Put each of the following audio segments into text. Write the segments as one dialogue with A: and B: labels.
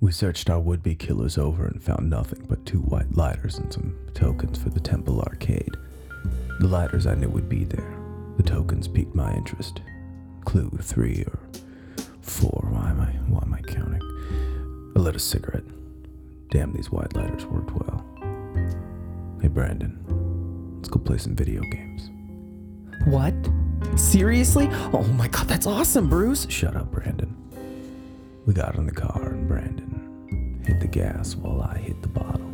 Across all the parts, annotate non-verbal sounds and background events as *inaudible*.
A: We searched our would be killers over and found nothing but two white lighters and some tokens for the Temple Arcade. The lighters I knew would be there. The tokens piqued my interest. Clue three or four. Why am I why am I counting? I lit a cigarette. Damn, these white lighters worked well. Hey Brandon, let's go play some video games.
B: What? Seriously? Oh my god, that's awesome, Bruce.
A: Shut up, Brandon. We got in the car Brandon hit the gas while I hit the bottle.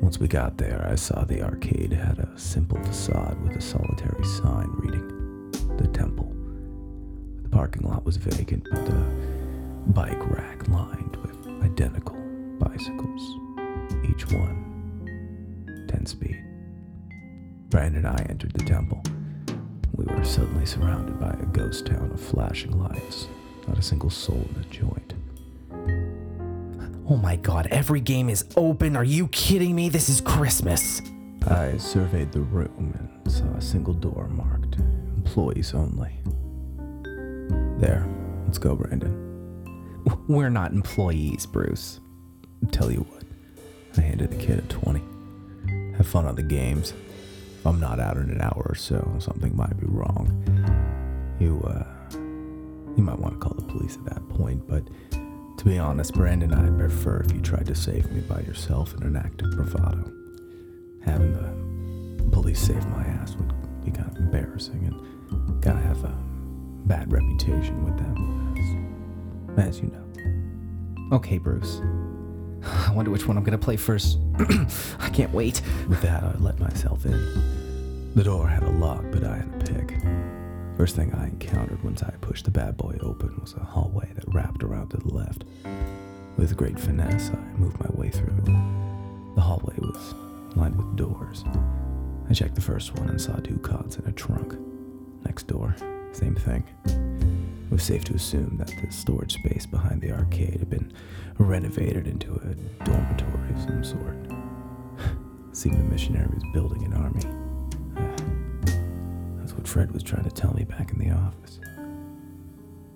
A: Once we got there, I saw the arcade had a simple facade with a solitary sign reading The Temple. The parking lot was vacant, but the bike rack lined with identical bicycles, each one 10 speed. Brandon and I entered the temple. We were suddenly surrounded by a ghost town of flashing lights, not a single soul in the joint.
B: Oh my god, every game is open. Are you kidding me? This is Christmas.
A: I surveyed the room and saw a single door marked employees only. There, let's go, Brandon.
B: We're not employees, Bruce.
A: Tell you what, I handed the kid a 20. Have fun on the games. If I'm not out in an hour or so, something might be wrong. You, uh, you might want to call the police at that point, but to be honest, Brandon, I'd prefer if you tried to save me by yourself in an act of bravado. Having the police save my ass would be kind of embarrassing, and gotta have a bad reputation with them, as, as you know.
B: Okay, Bruce. *sighs* I wonder which one I'm gonna play first. *clears throat* I can't wait.
A: With that, I let myself in. The door had a lock, but I had a pick. First thing I encountered once I pushed the bad boy open was a hallway that wrapped around to the left. With great finesse, I moved my way through. The hallway was lined with doors. I checked the first one and saw two cots and a trunk. Next door, same thing. It was safe to assume that the storage space behind the arcade had been renovated into a dormitory of some sort. *laughs* Seemed the missionary was building an army. Fred was trying to tell me back in the office.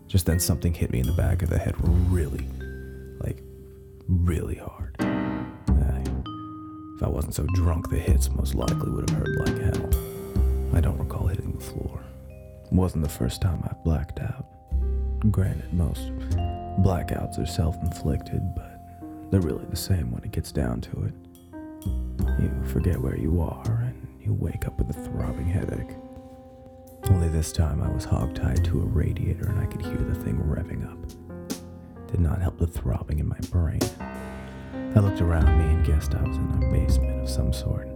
A: Just then, something hit me in the back of the head really, like, really hard. Aye. If I wasn't so drunk, the hits most likely would have hurt like hell. I don't recall hitting the floor. It wasn't the first time I blacked out. Granted, most blackouts are self inflicted, but they're really the same when it gets down to it. You forget where you are, and you wake up with a throbbing headache. Only this time I was hogtied to a radiator and I could hear the thing revving up. Did not help the throbbing in my brain. I looked around me and guessed I was in a basement of some sort.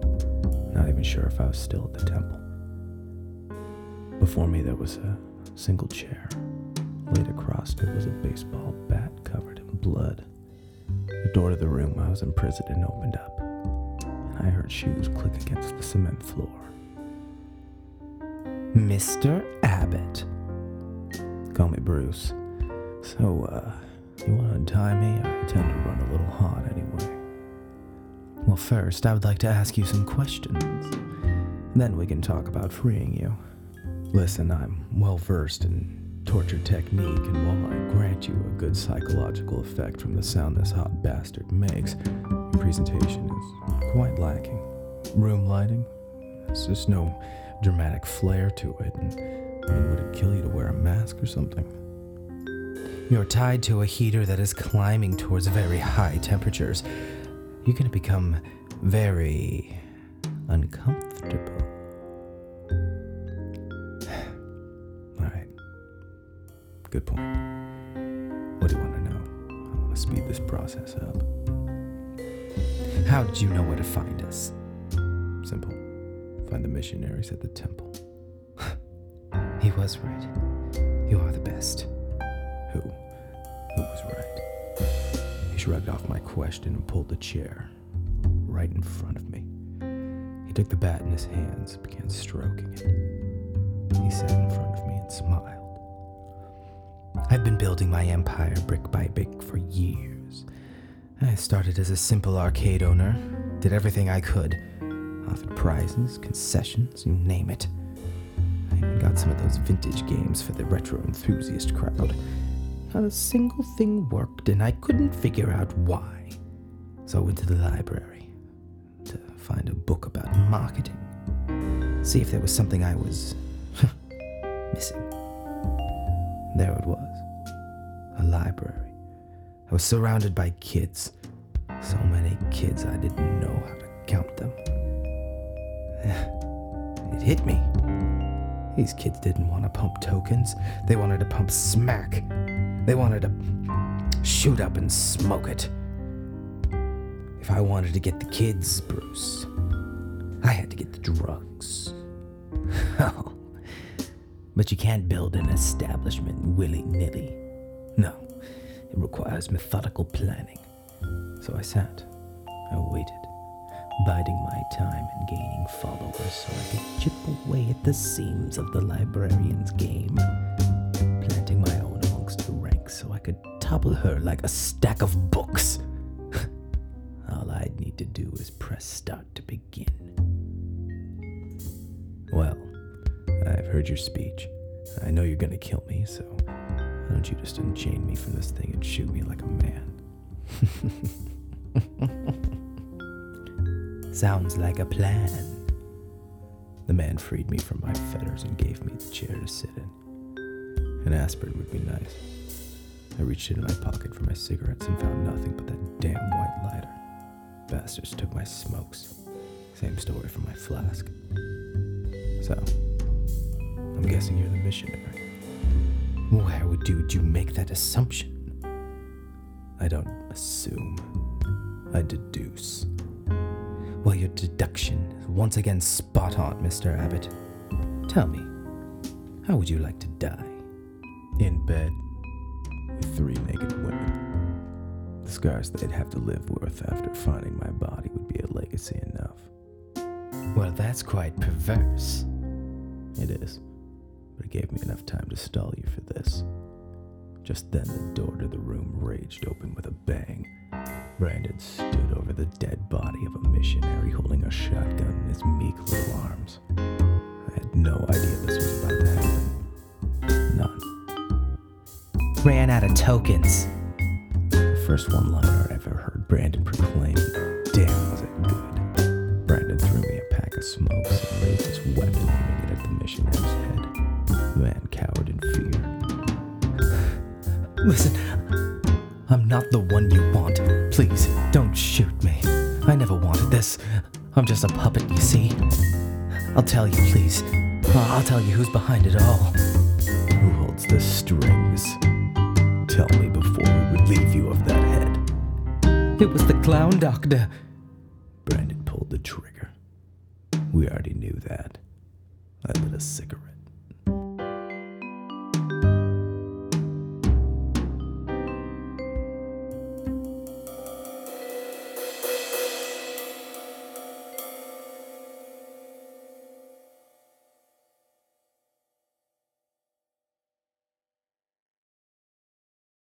A: Not even sure if I was still at the temple. Before me there was a single chair. Laid across it was a baseball bat covered in blood. The door to the room I was imprisoned in opened up, and I heard shoes click against the cement floor.
B: Mr. Abbott.
A: Call me Bruce. So, uh, you want to untie me? I tend to run a little hot anyway.
B: Well, first, I would like to ask you some questions. Then we can talk about freeing you.
A: Listen, I'm well versed in torture technique, and while I grant you a good psychological effect from the sound this hot bastard makes, your presentation is quite lacking. Room lighting? It's just no dramatic flair to it. And, I mean, would it kill you to wear a mask or something?
B: You're tied to a heater that is climbing towards very high temperatures. You're going to become very uncomfortable. *sighs*
A: All right. Good point. What do you want to know? I want to speed this process up.
B: How did you know where to find us?
A: Simple. Find the missionaries at the temple. *laughs*
B: He was right. You are the best.
A: Who? Who was right? He shrugged off my question and pulled the chair right in front of me. He took the bat in his hands and began stroking it. He sat in front of me and smiled.
B: I've been building my empire brick by brick for years. I started as a simple arcade owner, did everything I could, offered prizes, concessions, you name it. I even got some of those vintage games for the retro enthusiast crowd. Not a single thing worked, and I couldn't figure out why. So I went to the library to find a book about marketing. See if there was something I was *laughs* missing. There it was a library. I was surrounded by kids. So many kids, I didn't know how to count them. *sighs* It hit me. These kids didn't want to pump tokens, they wanted to pump smack. They wanted to shoot up and smoke it. If I wanted to get the kids, Bruce, I had to get the drugs. Oh. *laughs* but you can't build an establishment willy nilly. No, it requires methodical planning. So I sat, I waited, biding my time and gaining followers so I could chip away at the seams of the librarian's game, planting my own amongst the ranks so I could topple her like a stack of books. *laughs* All I'd need to do is press start to begin.
A: Well, I've heard your speech. I know you're gonna kill me, so why don't you just unchain me from this thing and shoot me like a man? *laughs*
B: Sounds like a plan.
A: The man freed me from my fetters and gave me the chair to sit in. An aspirin would be nice. I reached into my pocket for my cigarettes and found nothing but that damn white lighter. Bastards took my smokes. Same story for my flask. So, I'm guessing you're the missionary.
B: Where would you, you make that assumption?
A: I don't assume. I deduce.
B: Well, your deduction is once again spot on, Mr. Abbott. Tell me, how would you like to die?
A: In bed with three naked women. The scars they'd have to live with after finding my body would be a legacy enough.
B: Well, that's quite perverse.
A: It is, but it gave me enough time to stall you for this. Just then, the door to the room raged open with a bang. Brandon stood over the dead body of a missionary holding a shotgun in his meek little arms. I had no idea this was about to happen. None.
B: Ran out of tokens.
A: The first one liner I ever heard Brandon proclaim. Damn, was it good. Brandon threw me a pack of smokes and raised his weapon, aiming it at the missionary's head. The man cowered in fear.
B: Listen, I'm not the one you want. Don't shoot me. I never wanted this. I'm just a puppet, you see. I'll tell you, please. I'll tell you who's behind it all.
A: Who holds the strings? Tell me before we relieve you of that head.
B: It was the clown doctor.
A: Brandon pulled the trigger. We already knew that. I lit a cigarette.